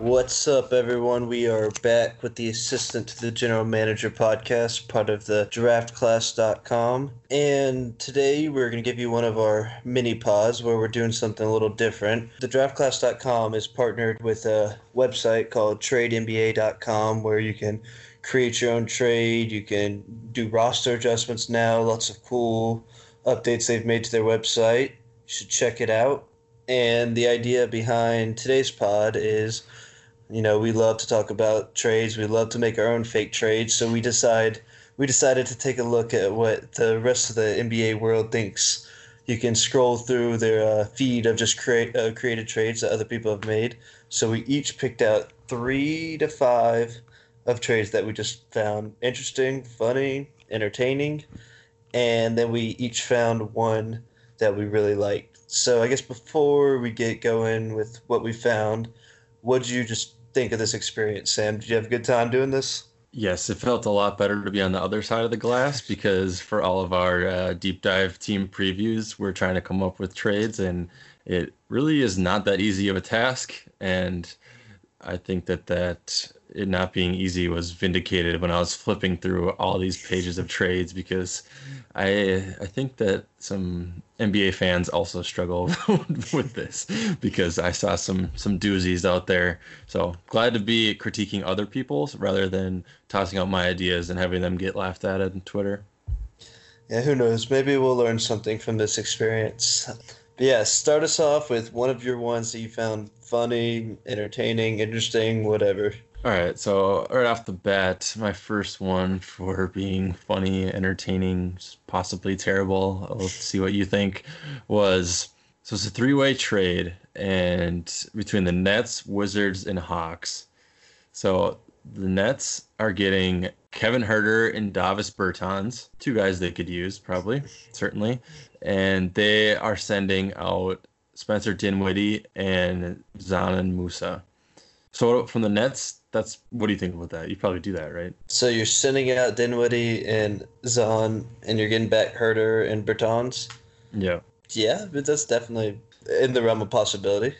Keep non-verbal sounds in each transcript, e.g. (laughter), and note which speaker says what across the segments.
Speaker 1: What's up, everyone? We are back with the Assistant to the General Manager podcast, part of the draftclass.com. And today we're going to give you one of our mini pods where we're doing something a little different. The draftclass.com is partnered with a website called tradenba.com where you can create your own trade, you can do roster adjustments now, lots of cool updates they've made to their website. You should check it out. And the idea behind today's pod is you know, we love to talk about trades. We love to make our own fake trades. So we decide we decided to take a look at what the rest of the NBA world thinks. You can scroll through their uh, feed of just create uh, created trades that other people have made. So we each picked out three to five of trades that we just found interesting, funny, entertaining, and then we each found one that we really liked. So I guess before we get going with what we found, would you just think of this experience, Sam? Did you have a good time doing this?
Speaker 2: Yes, it felt a lot better to be on the other side of the glass because for all of our uh, deep dive team previews, we're trying to come up with trades, and it really is not that easy of a task. And I think that that it not being easy was vindicated when I was flipping through all these pages of trades because I I think that some NBA fans also struggle (laughs) with this because I saw some some doozies out there. So glad to be critiquing other people's rather than tossing out my ideas and having them get laughed at on Twitter.
Speaker 1: Yeah, who knows? Maybe we'll learn something from this experience. But yeah, start us off with one of your ones that you found funny, entertaining, interesting, whatever.
Speaker 2: All right, so right off the bat, my first one for being funny, entertaining, possibly terrible, I'll see what you think, was so it's a three way trade and between the Nets, Wizards, and Hawks. So the Nets are getting Kevin Huerter and Davis Bertans, two guys they could use probably, certainly, and they are sending out Spencer Dinwiddie and Dzanan Musa. So from the Nets, that's what do you think about that? You probably do that, right?
Speaker 1: So you're sending out Dinwiddie and Zahn, and you're getting back Huerter and Bertans.
Speaker 2: Yeah.
Speaker 1: Yeah, but that's definitely in the realm of possibility.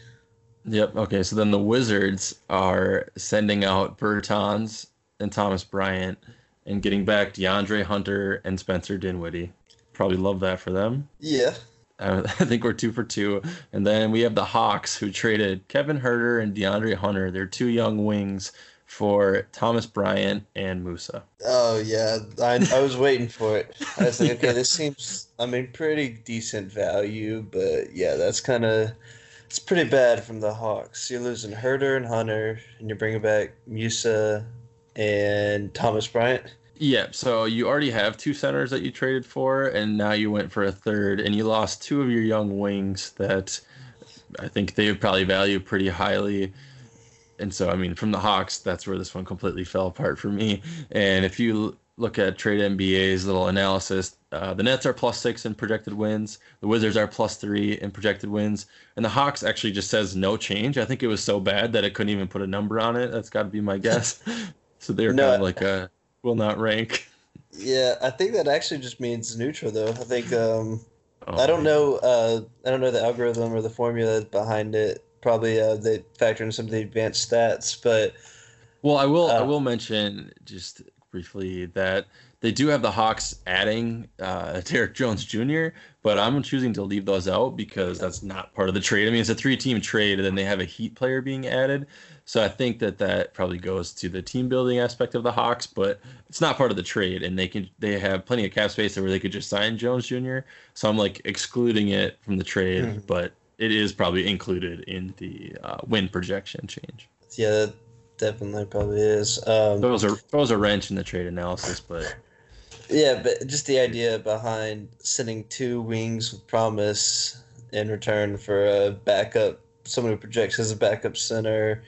Speaker 2: Yep. Okay. So then the Wizards are sending out Bertans and Thomas Bryant and getting back DeAndre Hunter and Spencer Dinwiddie. Probably love that for them.
Speaker 1: Yeah. (laughs)
Speaker 2: I think we're two for two. And then we have the Hawks who traded Kevin Huerter and DeAndre Hunter, their two young wings, for Thomas Bryant and Musa.
Speaker 1: Oh yeah, I, I was waiting for it. I was like, (laughs) okay, this seems, I mean, pretty decent value, but yeah, that's kind of, it's pretty bad from the Hawks. You're losing Huerter and Hunter, and you're bringing back Musa and Thomas Bryant.
Speaker 2: Yeah, so you already have two centers that you traded for, and now you went for a third, and you lost two of your young wings that I think they would probably value pretty highly. And so, I mean, from the Hawks, that's where this one completely fell apart for me. And if you look at Trade NBA's little analysis, uh, the Nets are plus six in projected wins, the Wizards are plus three in projected wins, and the Hawks actually just says no change. I think it was so bad that it couldn't even put a number on it. That's got to be my guess. (laughs) so they're no, kind of like a will not rank.
Speaker 1: Yeah, I think that actually just means neutral though. I think um, oh, I don't man. know uh, I don't know the algorithm or the formula behind it. Probably uh, they factor in some of the advanced stats, but
Speaker 2: well, I will uh, I will mention just briefly that they do have the Hawks adding uh, (laughs) Derrick Jones Jr., but I'm choosing to leave those out because that's not part of the trade. I mean, it's a three-team trade, and then they have a Heat player being added. So I think that that probably goes to the team building aspect of the Hawks, but it's not part of the trade, and they can they have plenty of cap space where they could just sign Jones Jr. So I'm like excluding it from the trade, mm-hmm. but it is probably included in the uh, win projection change.
Speaker 1: Yeah, that definitely probably is. Um,
Speaker 2: those are those a wrench in the trade analysis, but
Speaker 1: yeah, but just the idea behind sending two wings with promise in return for a backup, someone who projects as a backup center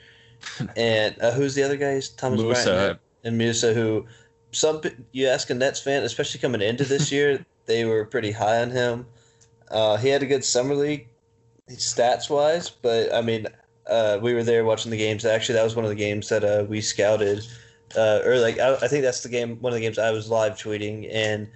Speaker 1: (laughs) and uh, who's the other guy? Thomas Musa. Bryant and Musa, who some you ask a Nets fan, especially coming into this (laughs) year, they were pretty high on him. Uh, he had a good summer league, stats wise, but I mean, uh, we were there watching the games. Actually, that was one of the games that uh, we scouted, uh, or like I, I, think that's the game, one of the games I was live tweeting, and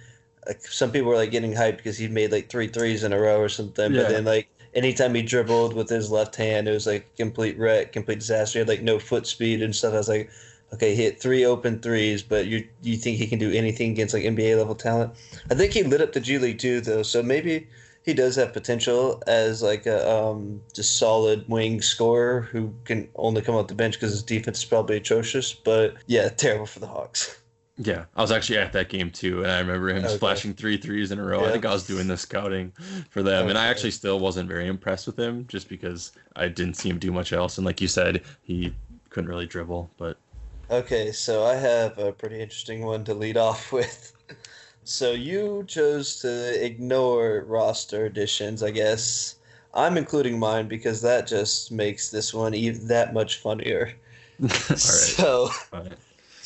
Speaker 1: some people were like getting hyped because he made like three threes in a row or something. Yeah. But then like anytime he dribbled with his left hand, it was like complete wreck, complete disaster. He had like no foot speed and stuff. I was like, okay, he hit three open threes, but you you think he can do anything against like NBA level talent? I think he lit up the G League too, though. So maybe he does have potential as like a um, just solid wing scorer who can only come off the bench because his defense is probably atrocious. But yeah, (laughs) terrible for the Hawks.
Speaker 2: Yeah, I was actually at that game too, and I remember him okay. splashing three threes in a row. Yeah. I think I was doing the scouting for them, okay. and I actually still wasn't very impressed with him just because I didn't see him do much else. And like you said, he couldn't really dribble. But
Speaker 1: okay, so I have a pretty interesting one to lead off (laughs) with. So you chose to ignore roster additions, I guess. I'm including mine because that just makes this one even that much funnier. All right. (laughs) So. All right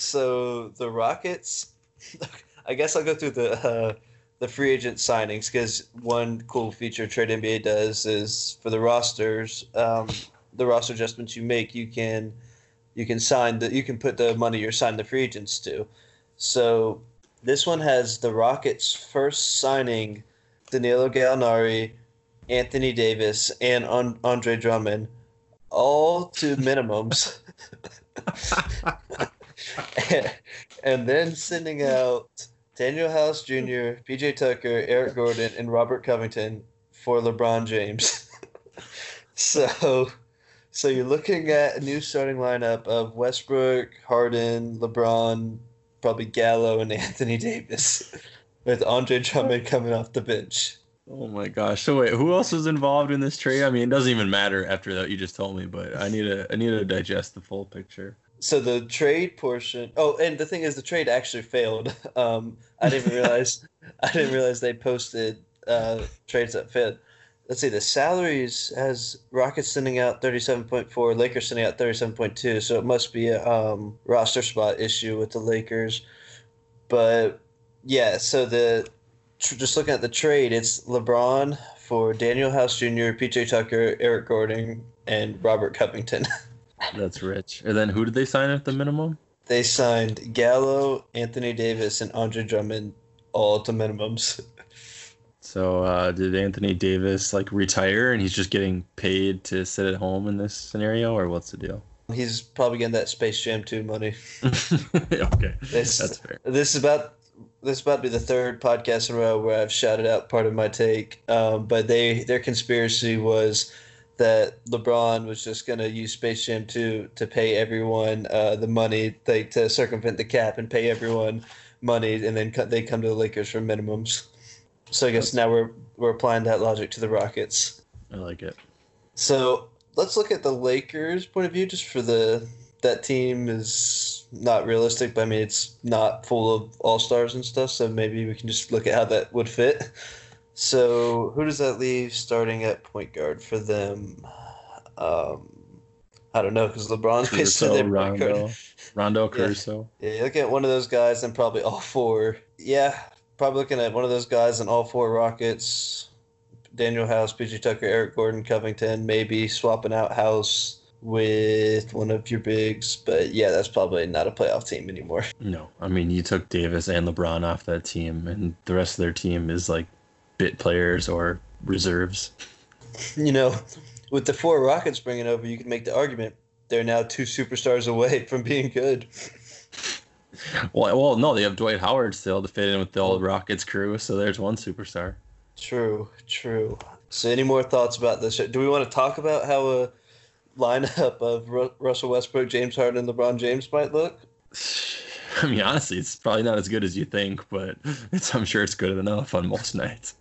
Speaker 1: so the Rockets, (laughs) I guess I'll go through the uh, the free agent signings because one cool feature Trade NBA does is for the rosters, um, the roster adjustments you make, you can you can sign the you can put the money you're signing the free agents to. So this one has the Rockets first signing Danilo Gallinari, Anthony Davis, and Andre Drummond, all to (laughs) minimums. (laughs) and then sending out Danuel House Jr., PJ Tucker, Eric Gordon, and Robert Covington for LeBron James. (laughs) so, so you're looking at a new starting lineup of Westbrook, Harden, LeBron, probably Gallo, and Anthony Davis, (laughs) with Andre Drummond coming off the bench.
Speaker 2: Oh my gosh! So wait, who else was involved in this trade? I mean, it doesn't even matter after that you just told me, but I need to I need to digest the full picture
Speaker 1: so the trade portion oh and the thing is the trade actually failed (laughs) um, i didn't realize i didn't realize they posted uh, trades that failed let's see the salaries has rockets sending out 37.4 lakers sending out 37.2 so it must be a um, roster spot issue with the lakers but yeah so the just looking at the trade it's lebron for Danuel house jr pj tucker eric gordon and robert covington (laughs)
Speaker 2: That's rich. And then who did they sign at the minimum?
Speaker 1: They signed Gallo, Anthony Davis, and Andre Drummond all to minimums. (laughs)
Speaker 2: So uh, did Anthony Davis like retire and he's just getting paid to sit at home in this scenario, or what's the deal?
Speaker 1: He's probably getting that Space Jam 2 money. (laughs)
Speaker 2: okay,
Speaker 1: this, that's fair. This is about this is about to be the third podcast in a row where I've shouted out part of my take. Um, but they their conspiracy was that LeBron was just going to use Space Jam 2 to pay everyone uh, the money, like to circumvent the cap and pay everyone money, and then they come to the Lakers for minimums. So I guess now we're we're applying that logic to the Rockets.
Speaker 2: I like it.
Speaker 1: So let's look at the Lakers' point of view, just for the that team is not realistic, but I mean it's not full of all stars and stuff. So maybe we can just look at how that would fit. So who does that leave starting at point guard for them? Um, I don't know because LeBron's
Speaker 2: basically their Rondo, (laughs) Rondo Caruso.
Speaker 1: Yeah, yeah, look at one of those guys and probably all four. Yeah, probably looking at one of those guys and all four Rockets. Danuel House, PJ Tucker, Eric Gordon, Covington, maybe swapping out House with one of your bigs. But yeah, that's probably not a playoff team anymore. (laughs)
Speaker 2: No, I mean you took Davis and LeBron off that team, and the rest of their team is like bit players or reserves.
Speaker 1: You know, with the four Rockets bringing over, you can make the argument they're now two superstars away (laughs) from being good.
Speaker 2: Well, well, no, they have Dwight Howard still to fit in with the old oh. Rockets crew, so there's one superstar.
Speaker 1: True, true. So, any more thoughts about this? Do we want to talk about how a lineup of Ru- Russell Westbrook, James Harden, and LeBron James might look? (sighs)
Speaker 2: I mean, honestly, it's probably not as good as you think, but it's (laughs) I'm sure it's good enough on most nights.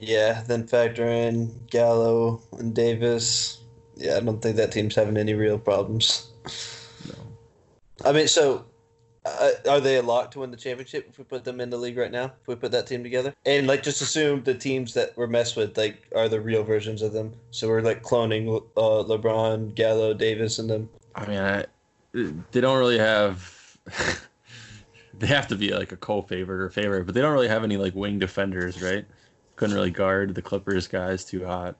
Speaker 1: Yeah, then factor in Gallo and Davis. Yeah, I don't think that team's having any real problems. No. I mean, so uh, are they a lock to win the championship if we put them in the league right now? If we put that team together, and like just assume the teams that we're messed with like are the real versions of them. So we're like cloning uh, LeBron, Gallo, Davis, and them.
Speaker 2: I mean, I, they don't really have (laughs) they have to be like a co-favorite or favorite, but they don't really have any like wing defenders, right? Couldn't really guard the Clippers guys too hot.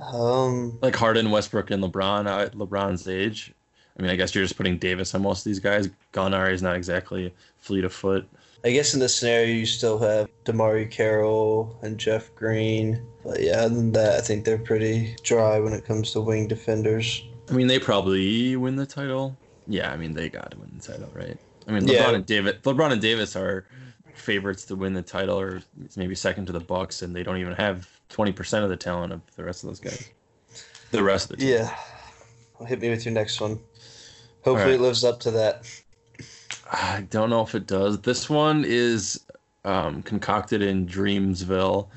Speaker 1: Um,
Speaker 2: like Harden, Westbrook, and LeBron at LeBron's age. I mean, I guess you're just putting Davis on most of these guys. Gallinari is not exactly fleet of foot.
Speaker 1: I guess in this scenario, you still have DeMarre Carroll and Jeff Green. But yeah, other than that, I think they're pretty dry when it comes to wing defenders.
Speaker 2: I mean, they probably win the title. Yeah, I mean, they got to win the title, right? I mean, LeBron
Speaker 1: Yeah.
Speaker 2: and David, LeBron and Davis are favorites to win the title, or maybe second to the Bucks, and they don't even have twenty percent of the talent of the rest of those guys. The rest of the team.
Speaker 1: Yeah. Well, hit me with your next one. Hopefully,
Speaker 2: right.
Speaker 1: it lives up to that.
Speaker 2: I don't know if it does. This one is um, concocted in Dreamsville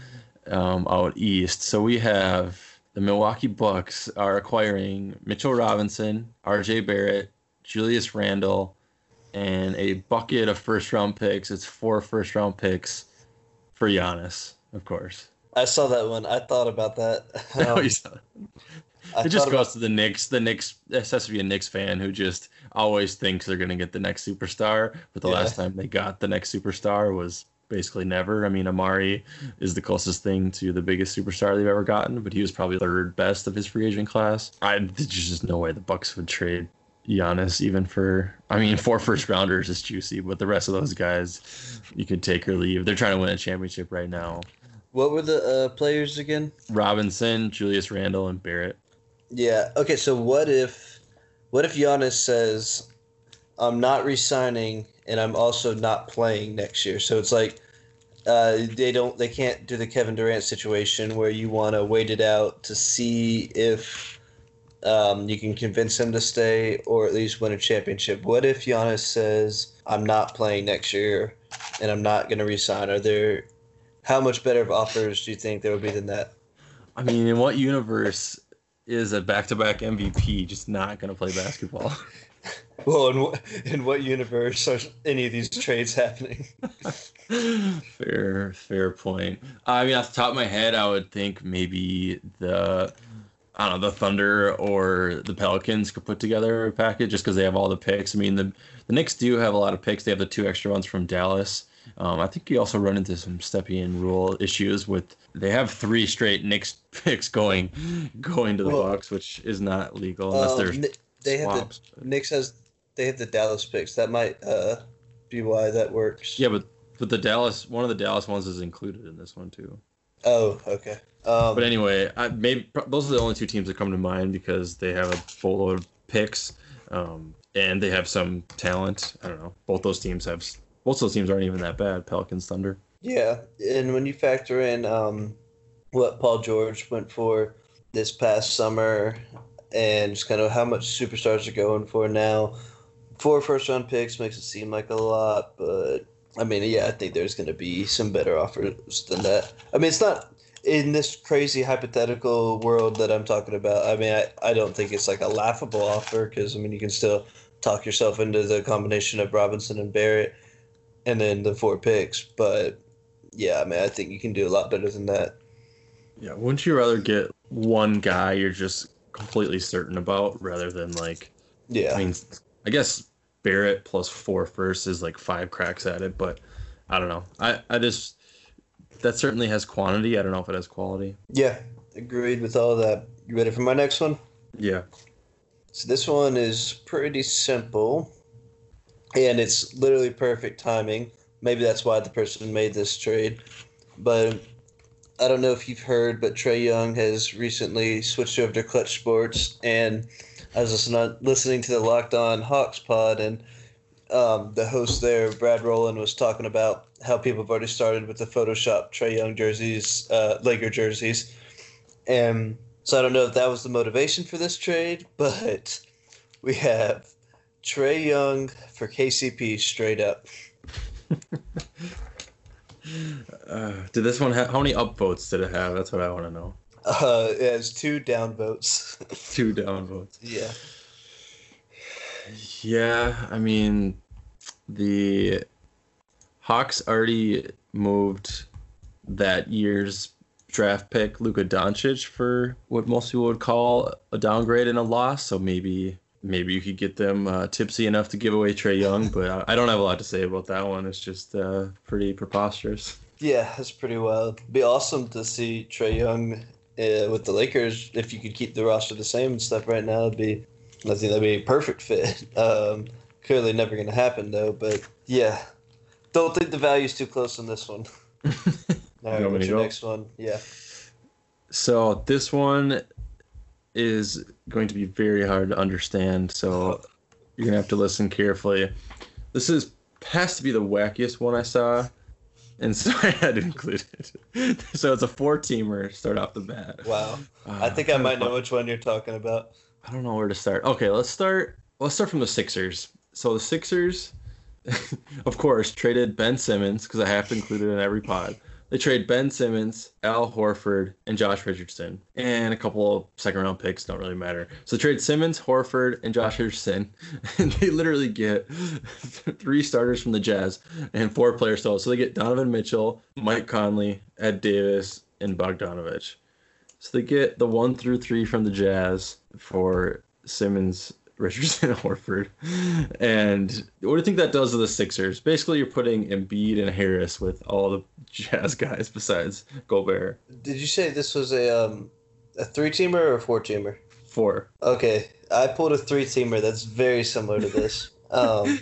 Speaker 2: um, out east. So we have the Milwaukee Bucks are acquiring Mitchell Robinson, R.J. Barrett, Julius Randle, and a bucket of first round picks. It's four first round picks for Giannis, of course.
Speaker 1: I saw that one. I thought about that. (laughs)
Speaker 2: Oh,
Speaker 1: Um,
Speaker 2: you saw it.
Speaker 1: I
Speaker 2: it just goes
Speaker 1: about-
Speaker 2: to the Knicks. The Knicks. This has to be a Knicks fan who just always thinks they're going to get the next superstar. But the
Speaker 1: Yeah.
Speaker 2: last time they got the next superstar was basically never. I mean, Amar'e is the closest thing to the biggest superstar they've ever gotten, but he was probably third best of his free agent class. I there's just no way the Bucks would trade Giannis even for. I mean, four first rounders is juicy, but the rest of those guys, you could take or leave. They're trying to win a championship right now.
Speaker 1: What were the uh, players again?
Speaker 2: Robinson, Julius Randle, and Barrett.
Speaker 1: Yeah. Okay. So what if, what if Giannis says, "I'm not resigning and I'm also not playing next year"? So it's like, uh, they don't, they can't do the Kevin Durant situation where you want to wait it out to see if, um, you can convince him to stay or at least win a championship. What if Giannis says, "I'm not playing next year and I'm not going to resign"? Are there, how much better of offers do you think there would be than that?
Speaker 2: I mean, in what universe is a back-to-back MVP just not going to play basketball? (laughs)
Speaker 1: Well, in what, in what universe are any of these trades happening? (laughs)
Speaker 2: fair, fair point. I mean, off the top of my head, I would think maybe the I don't know the Thunder or the Pelicans could put together a package just because they have all the picks. I mean, the the Knicks do have a lot of picks. They have the two extra ones from Dallas. Um, I think you also run into some Stepien rule issues with they have three straight Knicks picks going going to the
Speaker 1: Well,
Speaker 2: Bucks, which is not legal unless
Speaker 1: Um,
Speaker 2: there's
Speaker 1: they have
Speaker 2: swaps.
Speaker 1: the Knicks has they have the Dallas picks. That might uh, be why that works.
Speaker 2: Yeah, but but the Dallas one of the Dallas ones is included in this one too.
Speaker 1: Oh, okay. Um,
Speaker 2: But anyway, I maybe those are the only two teams that come to mind because they have a boatload of picks, um, and they have some talent. I don't know. Both those teams have. Both those teams aren't even that bad. Pelicans, Thunder.
Speaker 1: Yeah, and when you factor in um, what Paul George went for this past summer, and just kind of how much superstars are going for now, four first round picks makes it seem like a lot, but I mean, yeah, I think there's going to be some better offers than that. I mean, it's not in this crazy hypothetical world that I'm talking about. I mean, I, I don't think it's like a laughable offer because, I mean, you can still talk yourself into the combination of Robinson and Barrett and then the four picks. But yeah, I mean, I think you can do a lot better than that.
Speaker 2: Yeah. Wouldn't you rather get one guy you're just completely certain about rather than like?
Speaker 1: Yeah.
Speaker 2: I mean, I guess Barrett plus four first is like five cracks at it, but I don't know. I I just that certainly has quantity. I don't know if it has quality.
Speaker 1: yeah, agreed with all that. You ready for my next one?
Speaker 2: Yeah.
Speaker 1: So this one is pretty simple, and it's literally perfect timing. Maybe that's why the person made this trade, but I don't know if you've heard, but Trae Young has recently switched over to Clutch Sports, and I was listening listening to the Locked On Hawks pod, and um, the host there, Brad Rowland, was talking about how people have already started with the Photoshop Trae Young jerseys, uh, Laker jerseys, and so I don't know if that was the motivation for this trade, but (laughs) we have Trae Young for KCP straight up.
Speaker 2: Uh, did this one have how many upvotes did it have? That's what I want to know.
Speaker 1: Uh, it has two downvotes. (laughs)
Speaker 2: Two downvotes.
Speaker 1: yeah.
Speaker 2: Yeah, I mean, the Hawks already moved that year's draft pick, Luka Doncic, for what most people would call a downgrade and a loss. So maybe maybe you could get them uh, tipsy enough to give away Trae Young, but I, don't have a lot to say about that one. It's just uh, pretty preposterous.
Speaker 1: Yeah, that's pretty wild. Be awesome to see Trae Young uh, with the Lakers if you could keep the roster the same and stuff right now. It'd be, I think that'd be a perfect fit. (laughs) Um, clearly never going to happen though, but yeah. Don't think the value's too close on this one. (laughs) All right,
Speaker 2: You want me
Speaker 1: what's your
Speaker 2: go?
Speaker 1: next one? Yeah.
Speaker 2: So this one is going to be very hard to understand. So you're gonna have to listen carefully. This is has to be the wackiest one I saw, and (laughs) so I had to include it. so it's a four-teamer. Start off the bat.
Speaker 1: Wow.
Speaker 2: Uh,
Speaker 1: I think I might know which one you're talking about.
Speaker 2: I don't know where to start. Okay, let's start. Let's start from the Sixers. So the Sixers, (laughs) of course, traded Ben Simmons because I have to include it in every pod. They trade Ben Simmons, Al Horford, and Josh Richardson, and a couple of second round picks. Don't really matter. So they trade Simmons, Horford, and Josh Richardson, (laughs) and they literally get (laughs) three starters from the Jazz and four players total. So they get Donovan Mitchell, Mike Conley, Ed Davis, and Bogdanovich. So they get the one through three from the Jazz for Simmons, Richardson, (laughs) and Horford. And what do you think that does to the Sixers? Basically, you're putting Embiid and Harris with all the Jazz guys besides Gobert.
Speaker 1: Did you say this was a um a three teamer or a four teamer?
Speaker 2: Four.
Speaker 1: Okay, I pulled a three teamer that's very similar to this. (laughs) Um,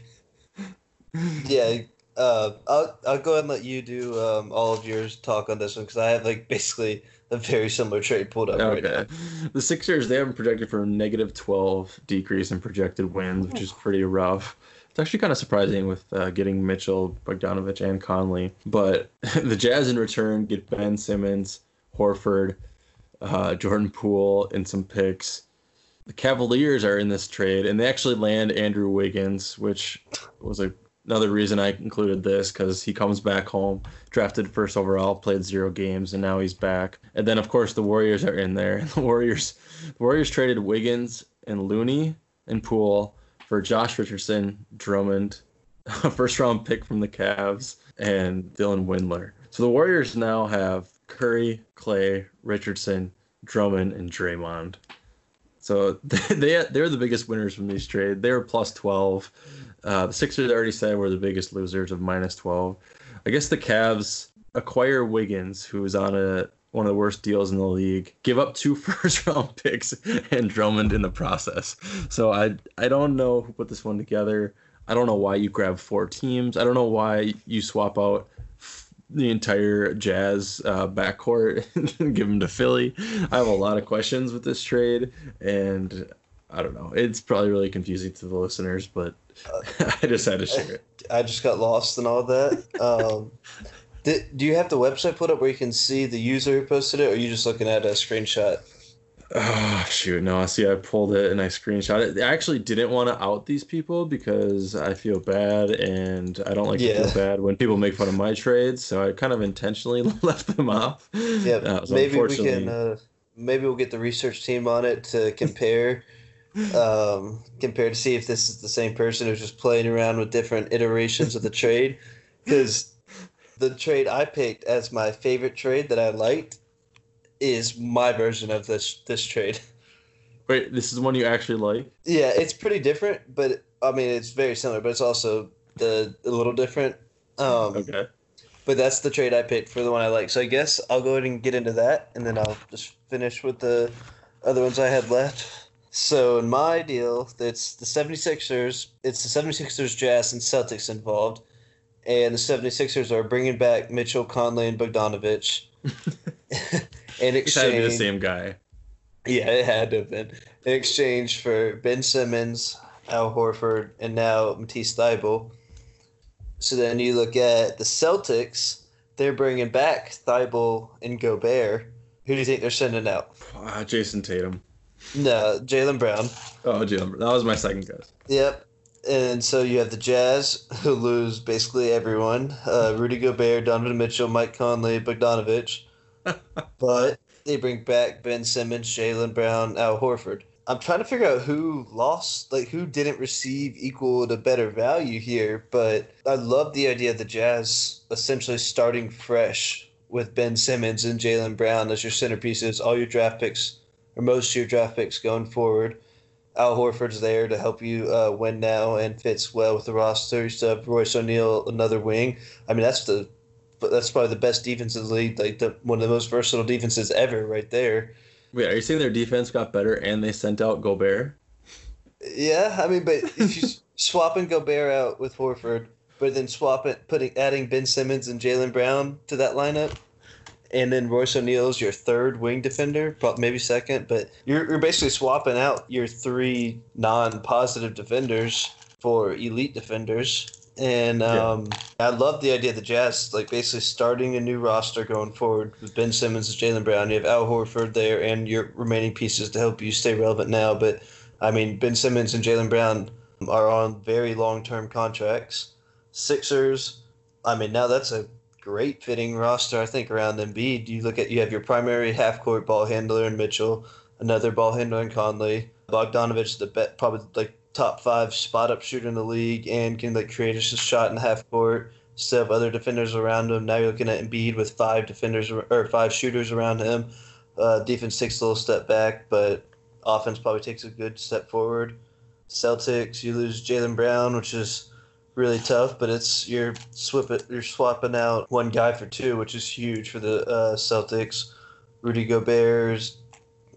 Speaker 1: yeah, uh, I'll I'll go ahead and let you do um, all of yours talk on this one because I have like basically (laughs) a very similar trade pulled up right.
Speaker 2: Okay. The Sixers, they have them projected for a negative 12 decrease in projected wins, which is pretty rough. It's actually kind of surprising with uh, getting Mitchell, Bogdanovich, and Conley. But (laughs) the Jazz in return get Ben Simmons, Horford, uh, Jordan Poole, and some picks. The Cavaliers are in this trade, and they actually land Andrew Wiggins, which was a, another reason I included this because he comes back home, drafted first overall, played zero games, and now he's back. And then, of course, the Warriors are in there. And (laughs) the Warriors, the Warriors traded Wiggins and Looney and Poole for Josh Richardson, Drummond, a (laughs) first round pick from the Cavs, and Dylan Windler. So the Warriors now have Curry, Clay, Richardson, Drummond, and Draymond. So (laughs) they they're the biggest winners from these trade. They were plus twelve. Uh, the Sixers already said were the biggest losers of minus twelve. I guess the Cavs acquire Wiggins, who is on a one of the worst deals in the league, give up two (laughs) first round picks and Drummond in the process. So I I don't know who put this one together. I don't know why you grab four teams. I don't know why you swap out the entire Jazz uh, backcourt (laughs) and give them to Philly. I have a lot of questions with this trade, and I don't know. It's probably really confusing to the listeners, but (laughs) I just had to share it.
Speaker 1: I just got lost in all that. Um, (laughs) did, do you have the website put up where you can see the user who posted it, or are you just looking at a screenshot?
Speaker 2: Oh shoot! No, I see, I pulled it and I screenshot it. I actually didn't want to out these people because I feel bad, and I don't like to feel bad when people make fun of my trades. So I kind of intentionally (laughs) left them off.
Speaker 1: Yeah,
Speaker 2: Uh, so
Speaker 1: maybe we can. Uh, maybe we'll get the research team on it to compare. Um, compare to see if this is the same person who's just playing around with different iterations of the trade. (laughs) Because the trade I picked as my favorite trade that I liked is my version of this this trade.
Speaker 2: Wait, this is the one you actually like?
Speaker 1: Yeah, it's pretty different, but I mean it's very similar, but it's also the a little different. Um,
Speaker 2: Okay.
Speaker 1: But that's the trade I picked for the one I like. So I guess I'll go ahead and get into that, and then I'll just finish with the other ones I had left. So in my deal, it's the 76ers. It's the 76ers, Jazz, and Celtics involved. And the 76ers are bringing back Mitchell, Conley, and Bogdanovich. (laughs) in
Speaker 2: It's had to be the same guy.
Speaker 1: yeah, it had to have been. In exchange for Ben Simmons, Al Horford, and now Matisse Thybulle. So then you look at the Celtics, they're bringing back Thybulle and Gobert. Who do you think they're sending out?
Speaker 2: Ah, Jayson Tatum.
Speaker 1: No, Jaylen Brown.
Speaker 2: Oh, Jaylen. That was my second guess.
Speaker 1: Yep. And so you have the Jazz, who lose basically everyone uh, Rudy Gobert, Donovan Mitchell, Mike Conley, Bogdanovich. (laughs) but they bring back Ben Simmons, Jaylen Brown, Al Horford. I'm trying to figure out who lost, like who didn't receive equal to better value here. But I love the idea of the Jazz essentially starting fresh with Ben Simmons and Jaylen Brown as your centerpieces, all your draft picks, or most of your draft picks going forward. Al Horford's there to help you uh, win now and fits well with the roster. You still have Royce O'Neale, another wing. I mean, that's the that's probably the best defense in the league, like the one of the most versatile defenses ever, right there.
Speaker 2: Wait, are you saying their defense got better and they sent out Gobert?
Speaker 1: Yeah, I mean, but if you (laughs) swapping Gobert out with Horford, but then swap it, putting adding Ben Simmons and Jaylen Brown to that lineup, and then Royce O'Neale's your third wing defender, maybe second, but you're you're basically swapping out your three non-positive defenders for elite defenders. And um, yeah. I love the idea of the Jazz, like basically starting a new roster going forward with Ben Simmons and Jaylen Brown. You have Al Horford there and your remaining pieces to help you stay relevant now. But I mean, Ben Simmons and Jaylen Brown are on very long term contracts. Sixers, I mean, now that's a great fitting roster, I think, around Embiid. You look at, you have your primary half court ball handler in Mitchell, another ball handler in Conley, Bogdanovich, the bet, probably like top five spot up shooter in the league and can like create a shot in the half court instead of other defenders around him. Now you're looking at Embiid with five defenders or five shooters around him. Uh, defense takes a little step back, but offense probably takes a good step forward. Celtics, you lose Jaylen Brown, which is really tough, but it's you're swip it, you're swapping out one guy for two, which is huge for the uh, Celtics. Rudy Gobert's,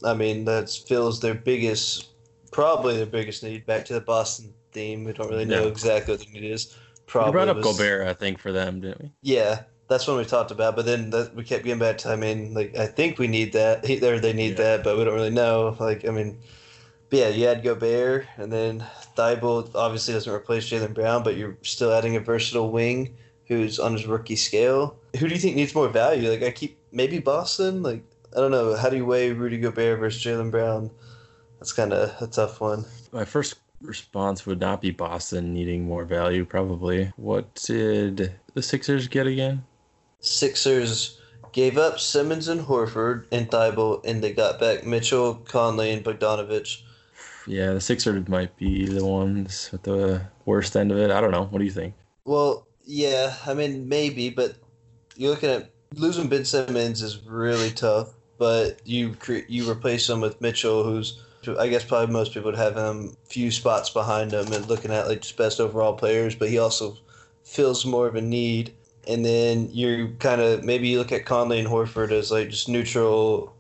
Speaker 1: I mean, that fills their biggest probably their biggest need. Back to the Boston theme. We don't really know yeah. exactly what the need is.
Speaker 2: Probably we brought up was, Gobert, I think, for them, didn't we?
Speaker 1: Yeah, that's when we talked about. But then that, we kept getting back to. I mean, like I think we need that. He, they need yeah. that, but we don't really know. Like I mean, yeah, you add Gobert, and then Thybulle obviously doesn't replace Jaylen Brown, but you're still adding a versatile wing who's on his rookie scale. Who do you think needs more value? Like I keep maybe Boston. Like I don't know. How do you weigh Rudy Gobert versus Jaylen Brown? that's kind of a tough one.
Speaker 2: My first response would not be Boston needing more value, probably. What did the Sixers get again?
Speaker 1: Sixers gave up Simmons and Horford and Thybulle, and they got back Mitchell, Conley, and Bogdanovich.
Speaker 2: Yeah, the Sixers might be the ones at the worst end of it. I don't know. What do you think?
Speaker 1: Well, yeah, I mean, maybe, but you're looking at losing Ben Simmons is really tough, but you cre- you replace him with Mitchell, who's I guess probably most people would have him a few spots behind him and looking at like just best overall players, but he also feels more of a need. And then you kind of maybe you look at Conley and Horford as like just neutral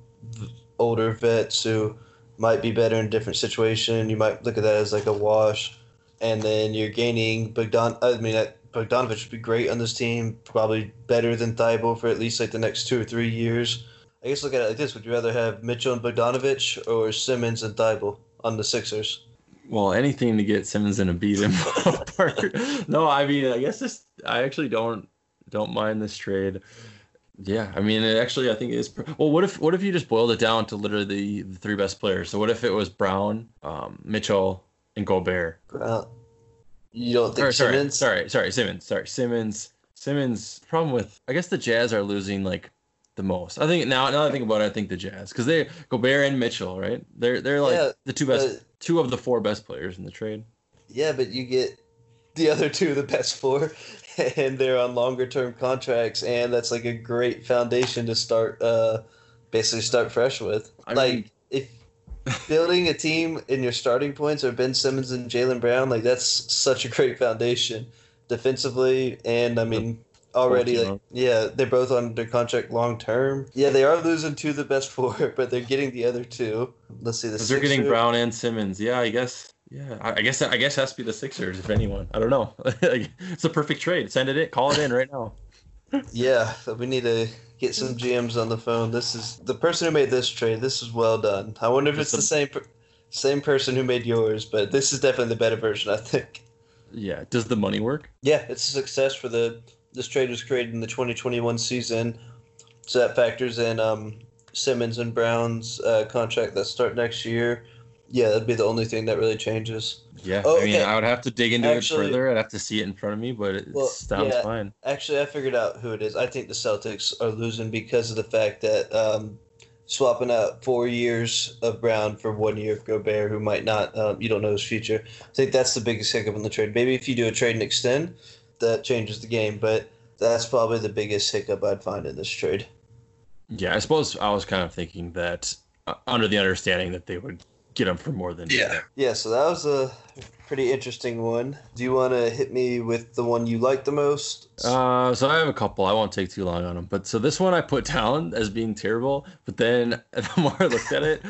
Speaker 1: older vets who might be better in a different situation. You might look at that as like a wash. And then you're gaining Bogdan. I mean, Bogdanovich would be great on this team, probably better than Thybulle for at least like the next two or three years. I guess look at it like this: Would you rather have Mitchell and Bogdanovich or Simmons and Thybulle on the Sixers?
Speaker 2: Well, anything to get Simmons and a beat him (laughs) no, I mean, I guess this. I actually don't don't mind this trade. Yeah, I mean, it actually, I think it is. Well, what if what if you just boiled it down to literally the, the three best players? So what if it was Brown, um, Mitchell, and Gobert?
Speaker 1: Brown. You don't think or, Simmons?
Speaker 2: Sorry, sorry, sorry, Simmons. Sorry, Simmons. Simmons. Problem with, I guess the Jazz are losing like the most. I think now, now I think about it, I think the Jazz because they Gobert and Mitchell, right? They're they're like yeah, the two best, two of the four best players in the trade.
Speaker 1: Yeah, but you get the other two, the best four, (laughs) and they're on longer term contracts, and that's like a great foundation to start, uh, basically start fresh with. I like mean, if building a team in your starting points are Ben Simmons and Jaylen Brown, like that's such a great foundation defensively, and I mean already like yeah they're both under contract long term. Yeah they are losing two of the best (laughs) four but they're getting the other two. Let's see the
Speaker 2: they're getting brown and simmons. Yeah i guess yeah i guess i guess it has to be the sixers if anyone. I don't know. (laughs) It's a perfect trade. Send it in. Call it in right now. (laughs)
Speaker 1: Yeah we need to get some gms on the phone. This is the person who made this trade this is well done. I wonder if it's, it's the same same person who made yours but this is definitely the better version i think.
Speaker 2: Yeah does the money work?
Speaker 1: Yeah it's a success for the this trade was created in the 2021 season, so that factors in um, Simmons and Brown's uh, contract that start next year. Yeah, that'd be the only thing that really changes.
Speaker 2: Yeah, oh, I mean, okay. I would have to dig into actually, it further. I'd have to see it in front of me, but it well, sounds yeah, fine.
Speaker 1: Actually, I figured out who it is. I think the Celtics are losing because of the fact that um, swapping out four years of Brown for one year of Gobert, who might not, um, you don't know his future. I think that's the biggest hiccup in the trade. Maybe if you do a trade and extend, that changes the game, but that's probably the biggest hiccup I'd find in this trade.
Speaker 2: Yeah, I suppose I was kind of thinking that uh, under the understanding that they would get them for more than
Speaker 1: yeah. Yeah, so that was a pretty interesting one. Do you want to hit me with the one you like the most?
Speaker 2: Uh, so I have a couple. I won't take too long on them. But so this one I put (laughs) down as being terrible, but then (laughs) the more I looked at it,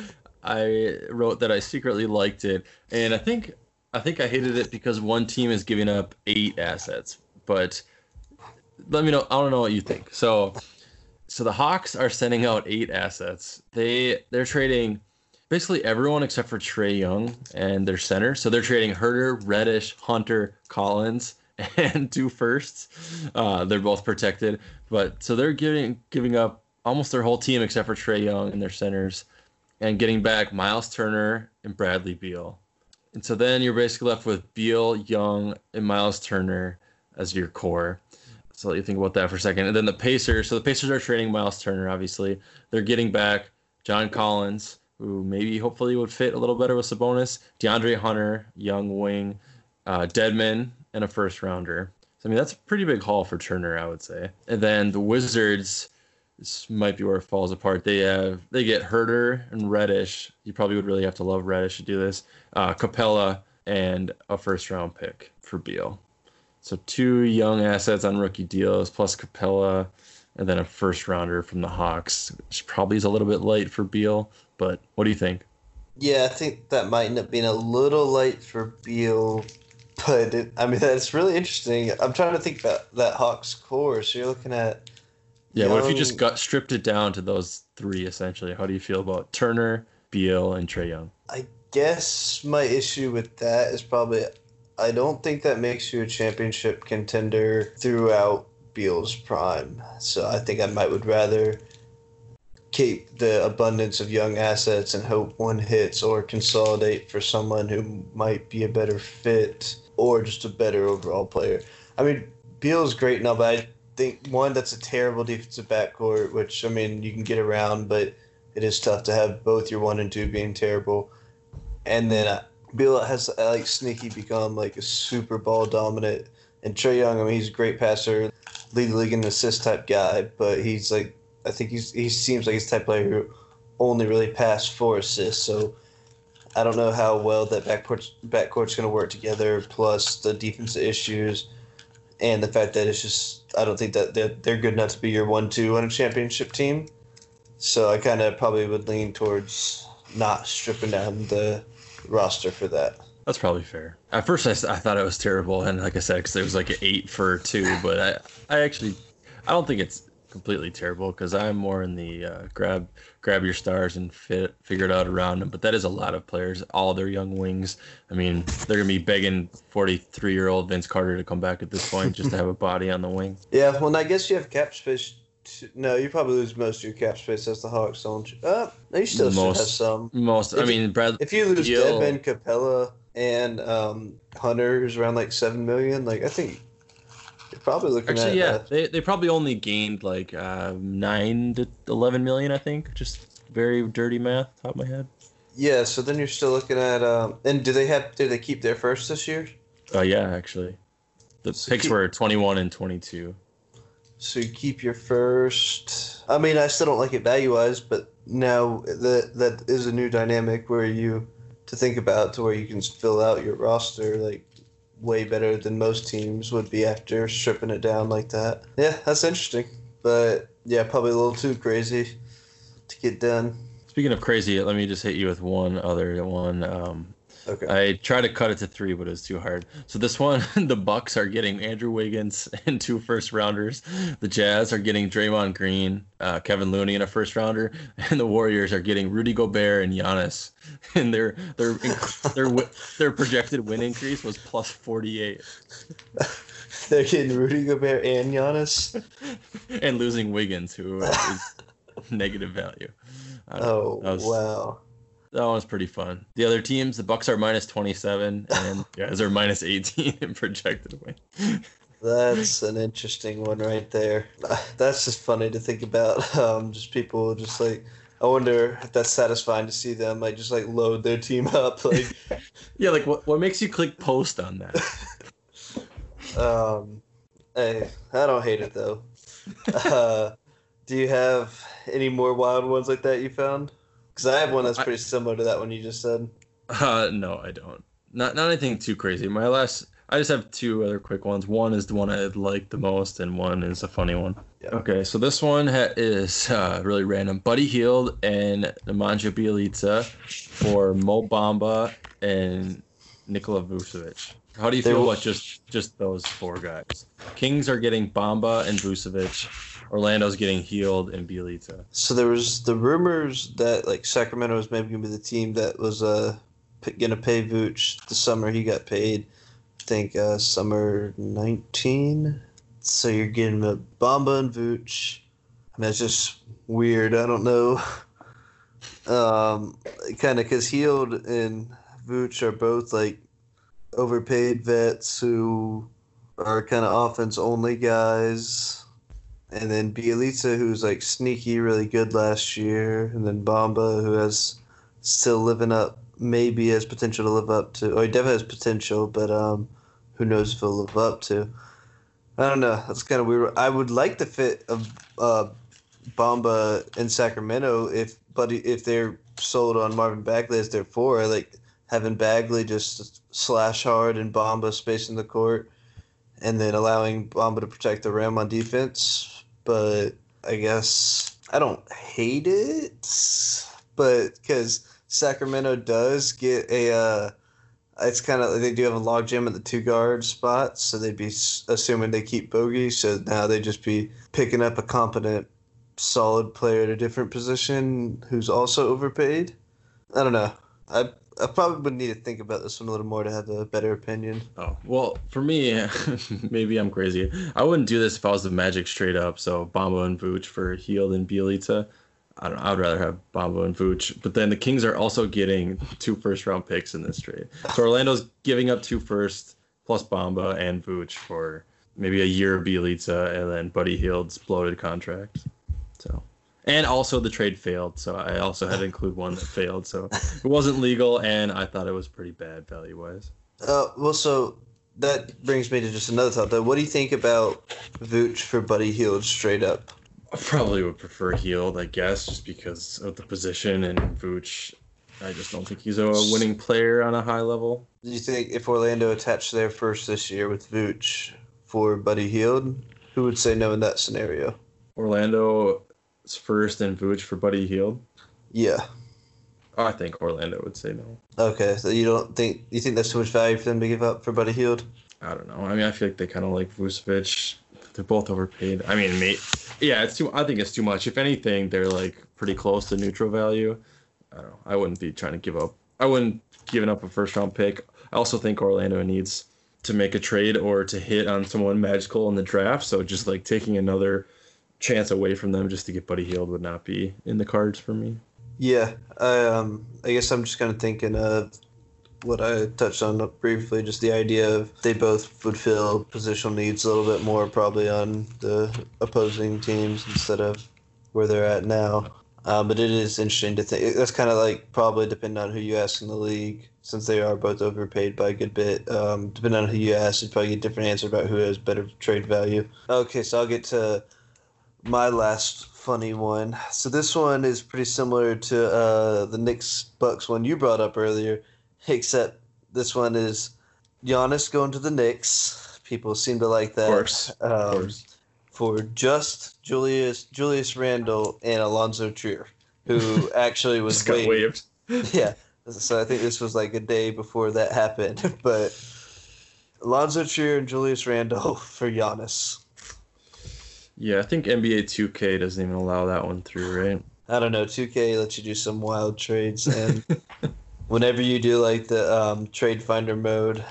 Speaker 2: I wrote that I secretly liked it, and I think I think I hated it because one team is giving up eight assets, but let me know. I don't know what you think. So, so the Hawks are sending out eight assets. They they're trading basically everyone except for Trae Young and their center. So they're trading Huerter, Reddish, Hunter, Collins, (laughs) and two firsts. Uh, they're both protected, but so they're giving giving up almost their whole team except for Trae Young and their centers, and getting back Miles Turner and Bradley Beal. And so then you're basically left with Beal, Young, and Miles Turner as your core. So let you think about that for a second. And then the Pacers. So the Pacers are trading Miles Turner, obviously. They're getting back John Collins, who maybe hopefully would fit a little better with Sabonis, DeAndre Hunter, young wing, uh, Dedmon, and a first rounder. So I mean that's a pretty big haul for Turner, I would say. And then the Wizards, this might be where it falls apart. They have they get Huerter and Reddish. You probably would really have to love Reddish to do this. Uh, Capela and a first round pick for Beal. So two young assets on rookie deals plus Capela, and then a first rounder from the Hawks, which probably is a little bit light for Beal. But what do you think?
Speaker 1: Yeah, I think that might end up being a little light for Beal, (laughs) but it, I mean that's really interesting. I'm trying to think about that Hawks core. So you're looking at
Speaker 2: yeah. Young... What if you just got stripped it down to those three essentially? How do you feel about Turner, Beal, and Trae Young?
Speaker 1: I guess my issue with that is probably I don't think that makes you a championship contender throughout Beal's prime. So I think I might would rather keep the abundance of young assets and hope one hits or consolidate for someone who might be a better fit or just a better overall player. I mean, Beal's great now, but I think one that's a terrible defensive backcourt, which I mean you can get around, but it is tough to have both your one and two being terrible. And then uh, Beal has like sneaky become like a super ball dominant, and Trae Young. I mean, he's a great passer, lead the league in assist type guy, but he's like I think he's he seems like he's type player who only really passed for assists. So I don't know how well that backcourt backcourt's going to work together. Plus the defensive issues and the fact that it's just I don't think that they're, they're good enough to be your one-two on a championship team. So I kind of probably would lean towards not stripping down the roster for that.
Speaker 2: That's probably fair. At first, I, I thought it was terrible, and like I said, because it was like an eight for two, but I, I actually, I don't think it's completely terrible because I'm more in the uh, grab grab your stars and fit figure it out around them. But that is a lot of players, all their young wings. I mean, they're gonna be begging 43 year old Vince Carter to come back at this point just to have a (laughs) body on the wing.
Speaker 1: Yeah, well, I guess you have cap space. To, no, you probably lose most of your cap space as the Hawks, don't you? Uh, no, you still most, have some.
Speaker 2: Most, if I mean, Brad.
Speaker 1: If you lose Dedmon, Capela and um, Hunter, who's around like seven million, like I think you're probably looking
Speaker 2: Actually, yeah, they, they probably only gained like uh, nine to eleven million, I think. Just very dirty math, top of my head.
Speaker 1: Yeah, so then you're still looking at um, and do they have do they keep their first this year?
Speaker 2: Oh uh, yeah, actually, the so picks keep, were twenty one and twenty two.
Speaker 1: So you keep your first. I mean, I still don't like it value wise, but now that that is a new dynamic where you to think about to where you can fill out your roster like way better than most teams would be after stripping it down like that. Yeah, that's interesting. But yeah, probably a little too crazy to get done.
Speaker 2: Speaking of crazy, let me just hit you with one other one. Um, Okay. I tried to cut it to three, but it was too hard. So this one, (laughs) the Bucks are getting Andrew Wiggins (laughs) and two first rounders. The Jazz are getting Draymond Green, uh, Kevin Looney, and a first rounder, (laughs) and the Warriors are getting Rudy Gobert and Giannis. And their their their their projected win increase was plus forty eight.
Speaker 1: They're getting Rudy Gobert and Giannis,
Speaker 2: and losing Wiggins, who is negative value.
Speaker 1: Oh was, wow!
Speaker 2: That was pretty fun. The other teams, the Bucks are minus twenty seven, (laughs) and guys are minus eighteen (laughs) in projected win. (laughs)
Speaker 1: That's an interesting one right there. That's just funny to think about. Um, just people just like I wonder if that's satisfying to see them like just like load their team up. Like
Speaker 2: Yeah, like what what makes you click post on that?
Speaker 1: um hey, I don't hate it though. Uh, do you have any more wild ones like that you found? Because I have one that's pretty I, similar to that one you just said.
Speaker 2: Uh, no, I don't. Not not anything too crazy. My last, I just have two other quick ones. One is the one I like the most, and one is a funny one. Yeah. Okay, so this one ha- is (laughs) uh, really random. Buddy Hield and Nemanja Bjelica for Mo Bamba and Nikola Vucevic. How do you feel about just just those four guys? Kings are getting Bamba and Vucevic. Orlando's getting Hield and Bjelica.
Speaker 1: So there was the rumors that like Sacramento was maybe gonna be the team that was uh gonna pay Vooch the summer he got paid. I think uh, summer nineteen. So you're getting a Bamba and Vooch. I mean, it's just weird. I don't know. (laughs) Um, kind of because Hield and Vooch are both like overpaid vets who are kind of offense only guys. And then Bjelica, who's like sneaky, really good last year, and then Bamba, who has still living up, maybe has potential to live up to. Or he definitely has potential, but um, who knows if he'll live up to. I don't know. That's kind of weird. I would like the fit of uh, Bamba in Sacramento if, but if they're sold on Marvin Bagley as their four, like having Bagley just slash hard and Bamba spacing the court and then allowing Bamba to protect the rim on defense. But I guess I don't hate it, but because Sacramento does get a, uh, it's kind of they do have a log jam at the two guard spot, so they'd be assuming they keep Bogi. So now they'd just be picking up a competent, solid player at a different position who's also overpaid. I don't know. I I probably would need to think about this one a little more to have a better opinion.
Speaker 2: Oh well, for me, (laughs) maybe I'm crazy. I wouldn't do this if I was the Magic straight up. So Bamba and Vooch for Hield and Bjelica. I don't. know, I would rather have Bamba and Vooch. But then the Kings are also getting two first round picks in this trade. So (laughs) Orlando's giving up two first plus Bamba and Vooch for maybe a year of Bjelica and then Buddy Hield's bloated contract. So. And also the trade failed, so I also had to include one that failed. So (laughs) it wasn't legal, and I thought it was pretty bad value wise.
Speaker 1: Uh, well, so that brings me to just another thought. Though, what do you think about Vooch for Buddy Hield straight up?
Speaker 2: I probably would prefer Hield, I guess, just because of the position and Vooch. I just don't think he's a winning player on a high level.
Speaker 1: Do you think if Orlando attached their first this year with Vooch for Buddy Hield, who would say no in that scenario?
Speaker 2: Orlando's first and Vooch for Buddy Hield.
Speaker 1: Yeah.
Speaker 2: Oh, I think Orlando would say no.
Speaker 1: Okay, so you don't think you think there's too much value for them to give up for Buddy Hield?
Speaker 2: I don't know. I mean, I feel like they kind of like Vucevic. They're both overpaid. I mean, mate, yeah, it's too. I think it's too much. If anything, they're like pretty close to neutral value. I don't know. I wouldn't be trying to give up. I wouldn't giving up a first round pick. I also think Orlando needs to make a trade or to hit on someone magical in the draft. So just like taking another chance away from them just to get Buddy Hield would not be in the cards for me.
Speaker 1: Yeah, I um, I guess I'm just kind of thinking of what I touched on briefly, just the idea of they both would fill positional needs a little bit more probably on the opposing teams instead of where they're at now. Um, but it is interesting to think. That's kind of like probably depending on who you ask in the league, since they are both overpaid by a good bit. Um, depending on who you ask, you'd probably get a different answer about who has better trade value. Okay, so I'll get to my last funny one. So this one is pretty similar to uh, the Knicks Bucks one you brought up earlier, except this one is Giannis going to the Knicks. People seem to like that.
Speaker 2: Of course,
Speaker 1: Um,
Speaker 2: of course.
Speaker 1: For just Julius Julius Randle and Alonzo Trier, who (laughs) actually was
Speaker 2: Just got
Speaker 1: waived.
Speaker 2: waived. (laughs)
Speaker 1: Yeah. So I think this was like a day before that happened, (laughs) but Alonzo Trier and Julius Randle for Giannis.
Speaker 2: Yeah, I think NBA 2K doesn't even allow that one through, right?
Speaker 1: I don't know. 2K lets you do some wild trades, and (laughs) whenever you do like the um, trade finder mode,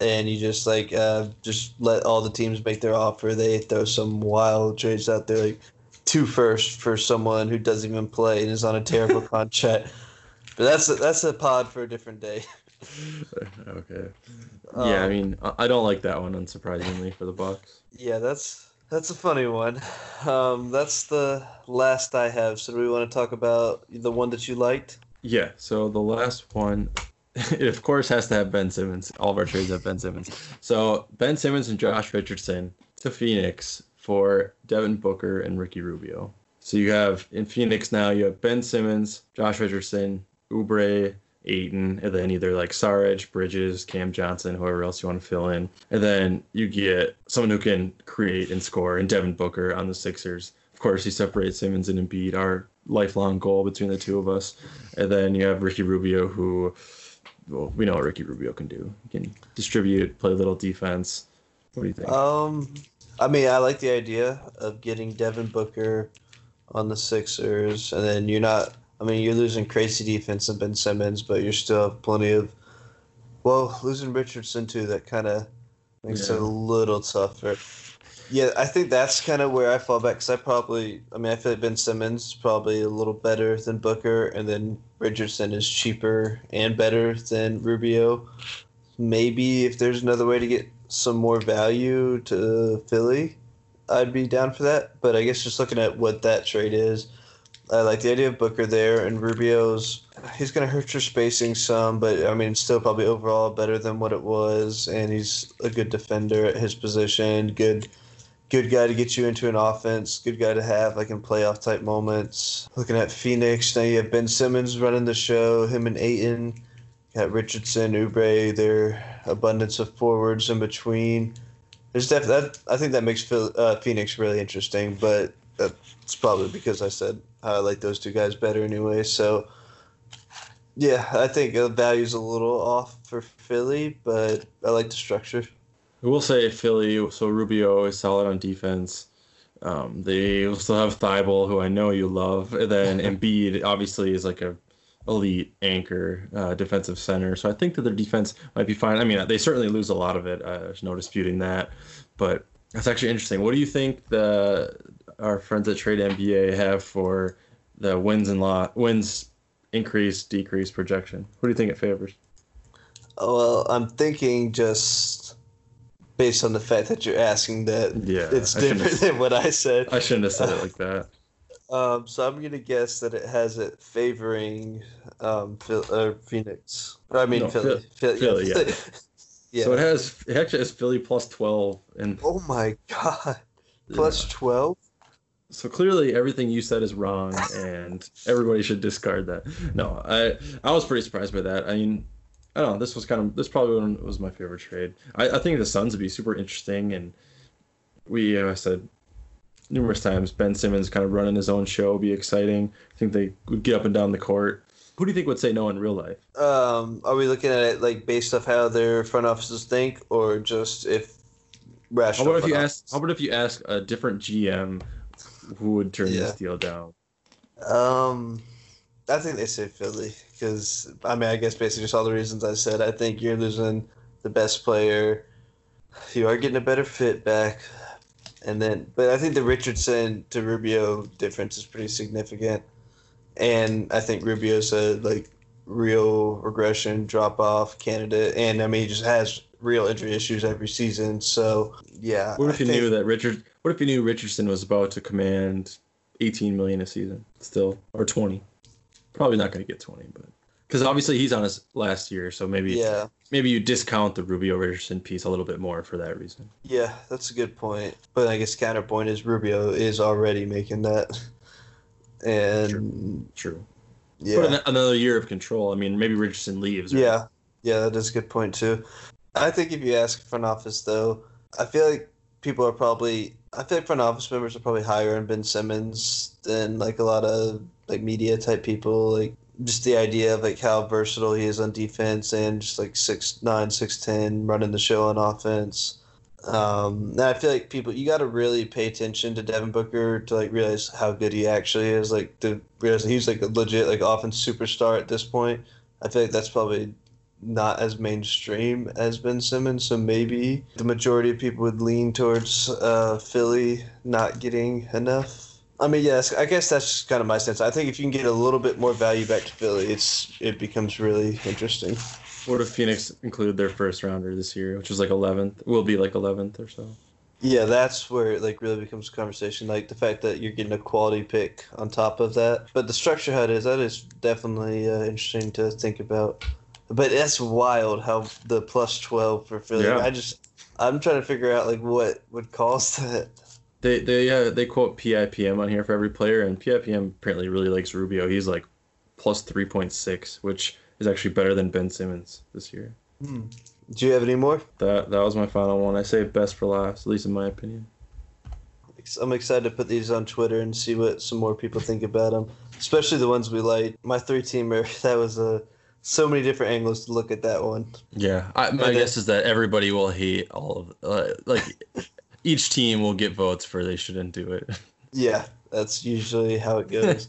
Speaker 1: and you just like uh, just let all the teams make their offer, they throw some wild trades out there, like two first for someone who doesn't even play and is on a terrible (laughs) contract. But that's a, that's a pod for a different day. (laughs)
Speaker 2: okay. yeah, I
Speaker 1: Um,
Speaker 2: mean, I I don't like that one, unsurprisingly, for the Bucks.
Speaker 1: Yeah, that's that's a funny one. Um, that's the last I have. So do we want to talk about the one that you liked?
Speaker 2: Yeah. So the last one, (laughs) it of course has to have Ben Simmons. All of our trades have Ben Simmons. So Ben Simmons and Josh Richardson to Phoenix for Devin Booker and Ricky Rubio. So you have in Phoenix now you have Ben Simmons, Josh Richardson, Oubre, Ayton, and then either like Sarge, Bridges, Cam Johnson, whoever else you want to fill in. And then you get someone who can create and score, and Devin Booker on the Sixers. Of course, you separate Simmons and Embiid, our lifelong goal between the two of us. And then you have Ricky Rubio, who well, we know what Ricky Rubio can do. He can distribute, play a little defense. What do you think?
Speaker 1: Um, I mean, I like the idea of getting Devin Booker on the Sixers, and then you're not. I mean, you're losing crazy defense and Ben Simmons, but you're still have plenty of. Well, losing Richardson too, that kind of makes
Speaker 2: Yeah.
Speaker 1: it a little tougher. Yeah, I think that's kind of where I fall back because I probably, I mean, I feel like Ben Simmons is probably a little better than Booker, and then Richardson is cheaper and better than Rubio. Maybe if there's another way to get some more value to Philly, I'd be down for that. But I guess just looking at what that trade is, I like the idea of Booker there and Rubio's. He's going to hurt your spacing some, but I mean, still probably overall better than what it was. And he's a good defender at his position. Good, good guy to get you into an offense. Good guy to have like in playoff type moments. Looking at Phoenix now, you have Ben Simmons running the show. Him and Ayton. Got Richardson, Oubre, their abundance of forwards in between. There's def- that I think that makes uh, Phoenix really interesting, but that's probably because I said I like those two guys better anyway. So yeah, I think the value's a little off for Philly, but I like the structure.
Speaker 2: I will say Philly. So Rubio is solid on defense. Um, they still have Thybulle, who I know you love, and then (laughs) Embiid obviously is like a elite anchor uh, defensive center. So I think that their defense might be fine. I mean, they certainly lose a lot of it. Uh, there's no disputing that. But that's actually interesting. What do you think the our friends at Trade NBA have for the wins and lot wins increase decrease projection? Who do you think it favors?
Speaker 1: Oh, well, I'm thinking just based on the fact that you're asking that
Speaker 2: Yeah,
Speaker 1: it's different than what I said.
Speaker 2: I shouldn't have said it like that. (laughs)
Speaker 1: Um, so I'm gonna guess that it has it favoring um, Phil, uh, Phoenix. I mean
Speaker 2: No,
Speaker 1: Philly.
Speaker 2: Phil- Philly, yeah. (laughs)
Speaker 1: yeah.
Speaker 2: So it has it actually has Philly plus twelve, and
Speaker 1: oh my god, twelve.
Speaker 2: So clearly everything you said is wrong, and everybody should discard that. No, I I was pretty surprised by that. I mean, I don't know. This was kind of this probably was my favorite trade. I, I think the Suns would be super interesting, and we uh, said numerous times Ben Simmons kind of running his own show would be exciting. I think they would get up and down the court. Who do you think would say no in real life?
Speaker 1: Um, are we looking at it like based off how their front offices think, or just if
Speaker 2: How
Speaker 1: rational?
Speaker 2: about if you
Speaker 1: front
Speaker 2: ask? How about if you ask a different GM who would turn
Speaker 1: Yeah.
Speaker 2: this deal down?
Speaker 1: Um, I think they say Philly because I mean I guess basically just all the reasons I said. I think you're losing the best player. You are getting a better fit back, and then but I think the Richardson to Rubio difference is pretty significant, and I think Rubio's a like real regression drop off candidate, and I mean he just has real injury issues every season. So yeah,
Speaker 2: What if
Speaker 1: I
Speaker 2: you
Speaker 1: think-
Speaker 2: knew that Richard? What if you knew Richardson was about to command 18 million a season still, or 20? Probably not going to get 20, but because obviously he's on his last year, so maybe
Speaker 1: Yeah,
Speaker 2: maybe you discount the Rubio Richardson piece a little bit more for that reason.
Speaker 1: yeah, that's a good point. But I guess counterpoint is Rubio is already making that, and
Speaker 2: True.
Speaker 1: yeah,
Speaker 2: But an- another year of control. I mean, maybe Richardson leaves. right?
Speaker 1: Yeah, yeah, that is a good point too. I think if you ask front office though, I feel like people are probably I feel like front office members are probably higher on Ben Simmons than like a lot of like media type people. Like just the idea of like how versatile he is on defense and just like six nine, six ten, running the show on offense. Um, and I feel like people you got to really pay attention to Devin Booker to like realize how good he actually is. Like to realize he's like a legit like offense superstar at this point. I feel like that's probably not as mainstream as Ben Simmons, so maybe the majority of people would lean towards uh, Philly not getting enough. I mean, yes, I guess that's kind of my sense. I think if you can get a little bit more value back to Philly, it's it becomes really interesting.
Speaker 2: What if Phoenix included their first rounder this year, which is like 11th? Will be like 11th or so.
Speaker 1: Yeah, that's where it like really becomes a conversation. Like the fact that you're getting a quality pick on top of that. But the structure how it is, that is definitely uh, interesting to think about. But that's wild how the plus twelve for Philly.
Speaker 2: Yeah.
Speaker 1: I just I'm trying to figure out like what would cause that.
Speaker 2: They they uh, they quote PIPM on here for every player, and PIPM apparently really likes Rubio. He's like plus 3.6, which is actually better than Ben Simmons this year.
Speaker 1: Do you have any more?
Speaker 2: That that was my final one. I say best for last, at least in my opinion.
Speaker 1: I'm excited to put these on Twitter and see what some more people think about them, especially the ones we like. My three teamer (laughs) that was a so many different angles to look at that one.
Speaker 2: Yeah, I, my guess is that everybody will hate all of uh, like (laughs) each team will get votes for they shouldn't do it. (laughs)
Speaker 1: Yeah, that's usually how it goes.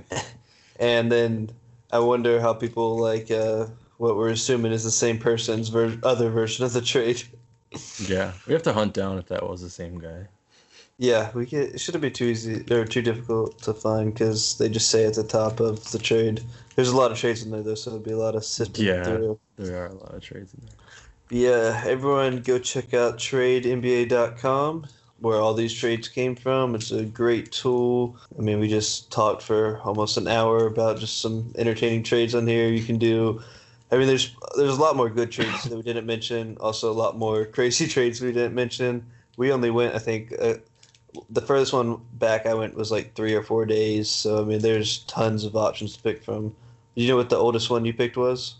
Speaker 1: (laughs) and then I wonder how people like uh, what we're assuming is the same person's ver- other version of the trade.
Speaker 2: yeah, we have to hunt down if that was the same guy.
Speaker 1: Yeah, we get it shouldn't be too easy or too difficult to find because they just say at the top of the trade. There's a lot of trades in there though, so there'll be a lot of sifting
Speaker 2: Yeah.
Speaker 1: through.
Speaker 2: There are a lot of trades in there.
Speaker 1: Yeah, everyone go check out tradenba.com where all these trades came from. It's a great tool. I mean, we just talked for almost an hour about just some entertaining trades on here. You can do I mean, there's there's a lot more good trades that we didn't mention. Also, a lot more (laughs) crazy trades we didn't mention. We only went, I think, uh, the furthest one back I went was like three or four days. So I mean, there's tons of options to pick from. Do you know what the oldest one you picked was?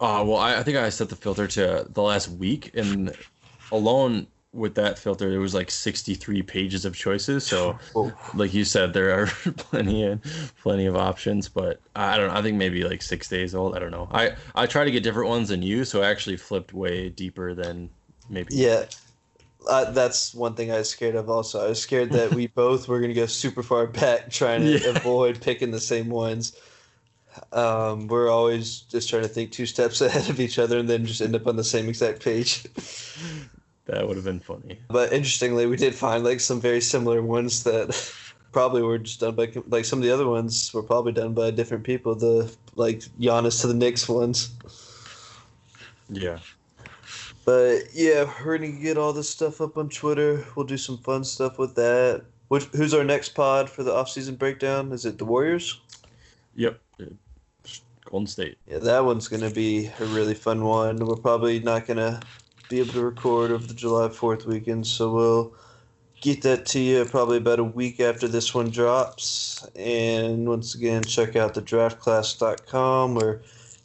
Speaker 2: Uh, well, I, I think I set the filter to the last week, and alone with that filter, there was like 63 pages of choices. So,
Speaker 1: Oh.
Speaker 2: like you said, there are (laughs) plenty of plenty of options. But I don't know. I think maybe like six days old. I don't know. I I try to get different ones than you, so I actually flipped way deeper than maybe.
Speaker 1: Yeah, uh, that's one thing I was scared of. Also, I was scared that we (laughs) both were going to go super far back, trying to
Speaker 2: Yeah.
Speaker 1: avoid picking the same ones. Um, we're always just trying to think two steps (laughs) ahead of each other, and then just end up on the same exact page. (laughs)
Speaker 2: That would have been funny.
Speaker 1: But interestingly, we did find like some very similar ones that probably were just done by like some of the other ones were probably done by different people. The like Giannis to the Knicks ones.
Speaker 2: Yeah.
Speaker 1: But yeah, we're gonna get all this stuff up on Twitter. We'll do some fun stuff with that. Which, who's our next pod for the off-season breakdown? Is it the Warriors?
Speaker 2: Yep. Golden State.
Speaker 1: Yeah, that one's gonna be a really fun one. We're probably not gonna be able to record over the July Fourth weekend, so we'll get that to you probably about a week after this one drops. And once again, check out the draftclass.com.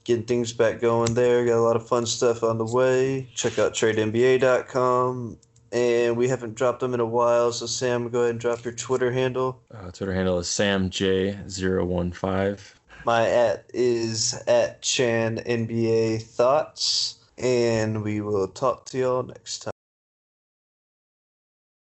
Speaker 1: Getting things back going there. Got a lot of fun stuff on the way. Check out tradenba.com. And we haven't dropped them in a while, so Sam, go ahead and drop your Twitter handle.
Speaker 2: Uh, Twitter handle is samj015.
Speaker 1: My at is at Chan NBA Thoughts, and we will talk to y'all next time.